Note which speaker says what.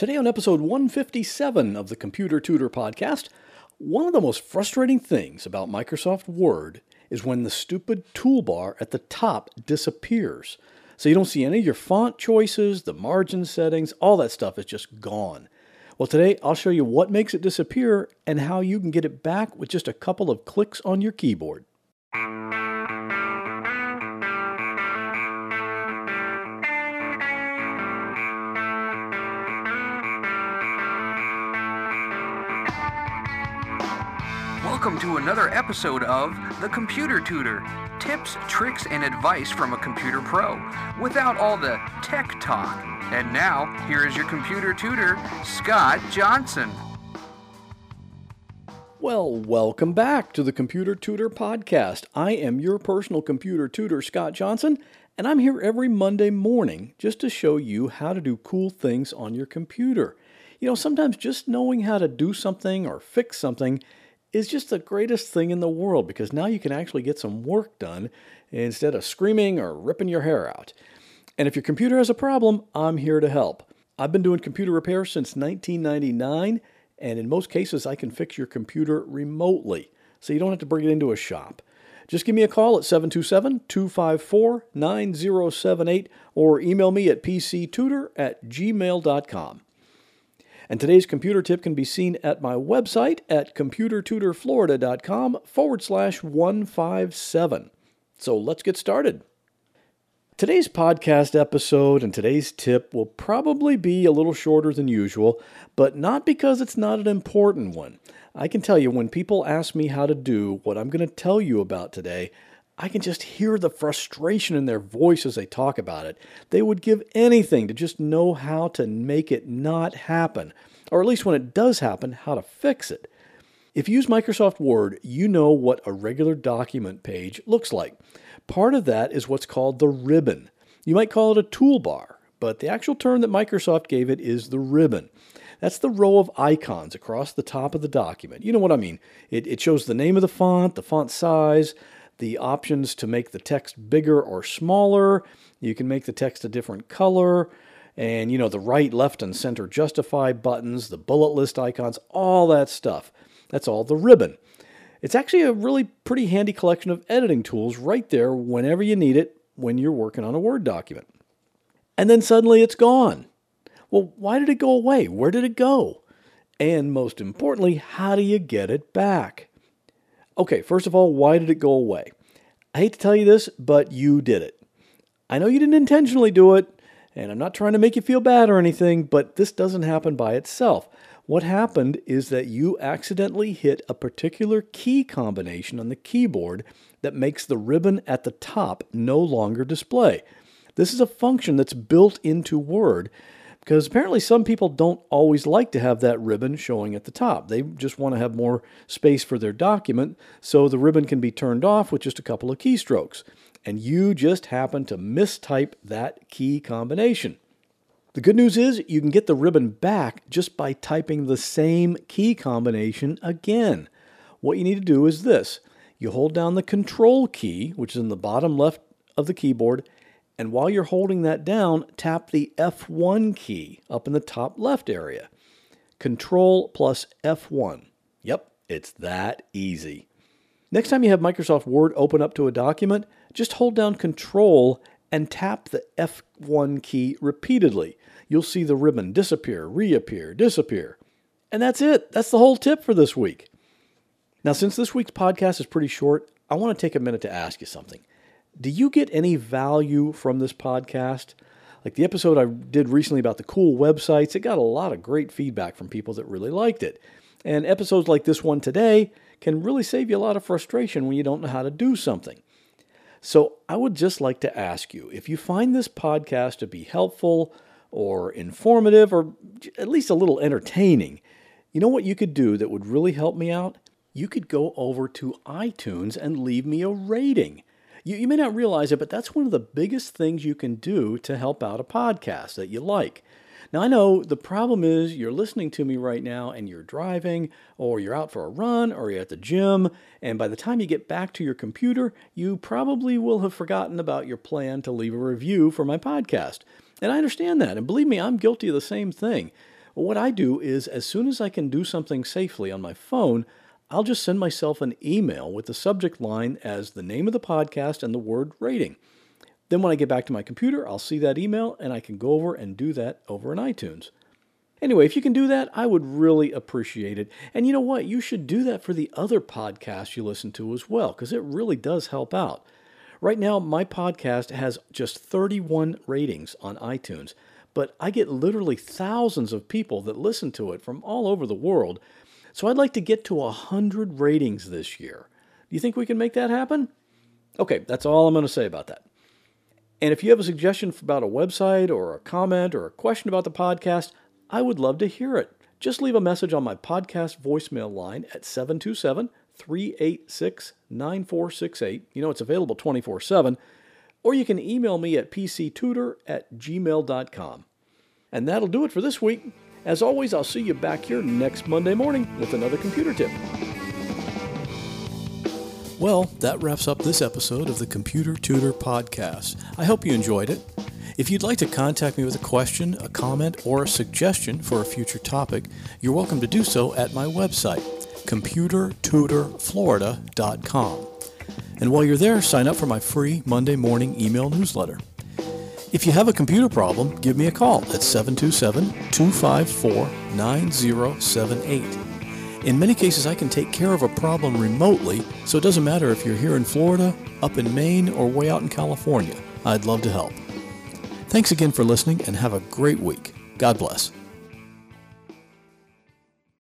Speaker 1: Today, on episode 157 of the Computer Tutor podcast, one of the most frustrating things about Microsoft Word is when the stupid toolbar at the top disappears. So you don't see any of your font choices, the margin settings, all that stuff is just gone. Well, today I'll show you what makes it disappear and how you can get it back with just a couple of clicks on your keyboard.
Speaker 2: Welcome to another episode of The Computer Tutor tips, tricks, and advice from a computer pro without all the tech talk. And now, here is your computer tutor, Scott Johnson.
Speaker 1: Well, welcome back to the Computer Tutor Podcast. I am your personal computer tutor, Scott Johnson, and I'm here every Monday morning just to show you how to do cool things on your computer. You know, sometimes just knowing how to do something or fix something is just the greatest thing in the world because now you can actually get some work done instead of screaming or ripping your hair out. And if your computer has a problem, I'm here to help. I've been doing computer repair since 1999, and in most cases, I can fix your computer remotely, so you don't have to bring it into a shop. Just give me a call at 727 254 9078 or email me at pctutor at gmail.com. And today's computer tip can be seen at my website at computertutorflorida.com forward slash 157. So let's get started. Today's podcast episode and today's tip will probably be a little shorter than usual, but not because it's not an important one. I can tell you when people ask me how to do what I'm going to tell you about today, I can just hear the frustration in their voice as they talk about it. They would give anything to just know how to make it not happen, or at least when it does happen, how to fix it. If you use Microsoft Word, you know what a regular document page looks like. Part of that is what's called the ribbon. You might call it a toolbar, but the actual term that Microsoft gave it is the ribbon. That's the row of icons across the top of the document. You know what I mean? It, it shows the name of the font, the font size, the options to make the text bigger or smaller. You can make the text a different color. And, you know, the right, left, and center justify buttons, the bullet list icons, all that stuff. That's all the ribbon. It's actually a really pretty handy collection of editing tools right there whenever you need it when you're working on a Word document. And then suddenly it's gone. Well, why did it go away? Where did it go? And most importantly, how do you get it back? Okay, first of all, why did it go away? I hate to tell you this, but you did it. I know you didn't intentionally do it, and I'm not trying to make you feel bad or anything, but this doesn't happen by itself. What happened is that you accidentally hit a particular key combination on the keyboard that makes the ribbon at the top no longer display. This is a function that's built into Word because apparently some people don't always like to have that ribbon showing at the top. They just want to have more space for their document, so the ribbon can be turned off with just a couple of keystrokes. And you just happen to mistype that key combination. The good news is you can get the ribbon back just by typing the same key combination again. What you need to do is this you hold down the Control key, which is in the bottom left of the keyboard, and while you're holding that down, tap the F1 key up in the top left area. Control plus F1. Yep, it's that easy. Next time you have Microsoft Word open up to a document, just hold down Control and tap the F1 key repeatedly. You'll see the ribbon disappear, reappear, disappear. And that's it. That's the whole tip for this week. Now, since this week's podcast is pretty short, I want to take a minute to ask you something. Do you get any value from this podcast? Like the episode I did recently about the cool websites, it got a lot of great feedback from people that really liked it. And episodes like this one today can really save you a lot of frustration when you don't know how to do something. So I would just like to ask you if you find this podcast to be helpful or informative or at least a little entertaining, you know what you could do that would really help me out? You could go over to iTunes and leave me a rating. You, you may not realize it, but that's one of the biggest things you can do to help out a podcast that you like. Now, I know the problem is you're listening to me right now and you're driving, or you're out for a run, or you're at the gym, and by the time you get back to your computer, you probably will have forgotten about your plan to leave a review for my podcast. And I understand that, and believe me, I'm guilty of the same thing. What I do is as soon as I can do something safely on my phone, I'll just send myself an email with the subject line as the name of the podcast and the word rating. Then when I get back to my computer, I'll see that email and I can go over and do that over in iTunes. Anyway, if you can do that, I would really appreciate it. And you know what? You should do that for the other podcasts you listen to as well, because it really does help out. Right now, my podcast has just 31 ratings on iTunes, but I get literally thousands of people that listen to it from all over the world. So I'd like to get to 100 ratings this year. Do you think we can make that happen? Okay, that's all I'm going to say about that. And if you have a suggestion about a website or a comment or a question about the podcast, I would love to hear it. Just leave a message on my podcast voicemail line at 727 386 9468. You know, it's available 24 7. Or you can email me at pctutor at gmail.com. And that'll do it for this week. As always, I'll see you back here next Monday morning with another computer tip. Well, that wraps up this episode of the Computer Tutor Podcast. I hope you enjoyed it. If you'd like to contact me with a question, a comment, or a suggestion for a future topic, you're welcome to do so at my website, computertutorflorida.com. And while you're there, sign up for my free Monday morning email newsletter. If you have a computer problem, give me a call at 727 254 9078. In many cases, I can take care of a problem remotely, so it doesn't matter if you're here in Florida, up in Maine, or way out in California. I'd love to help. Thanks again for listening and have a great week. God bless.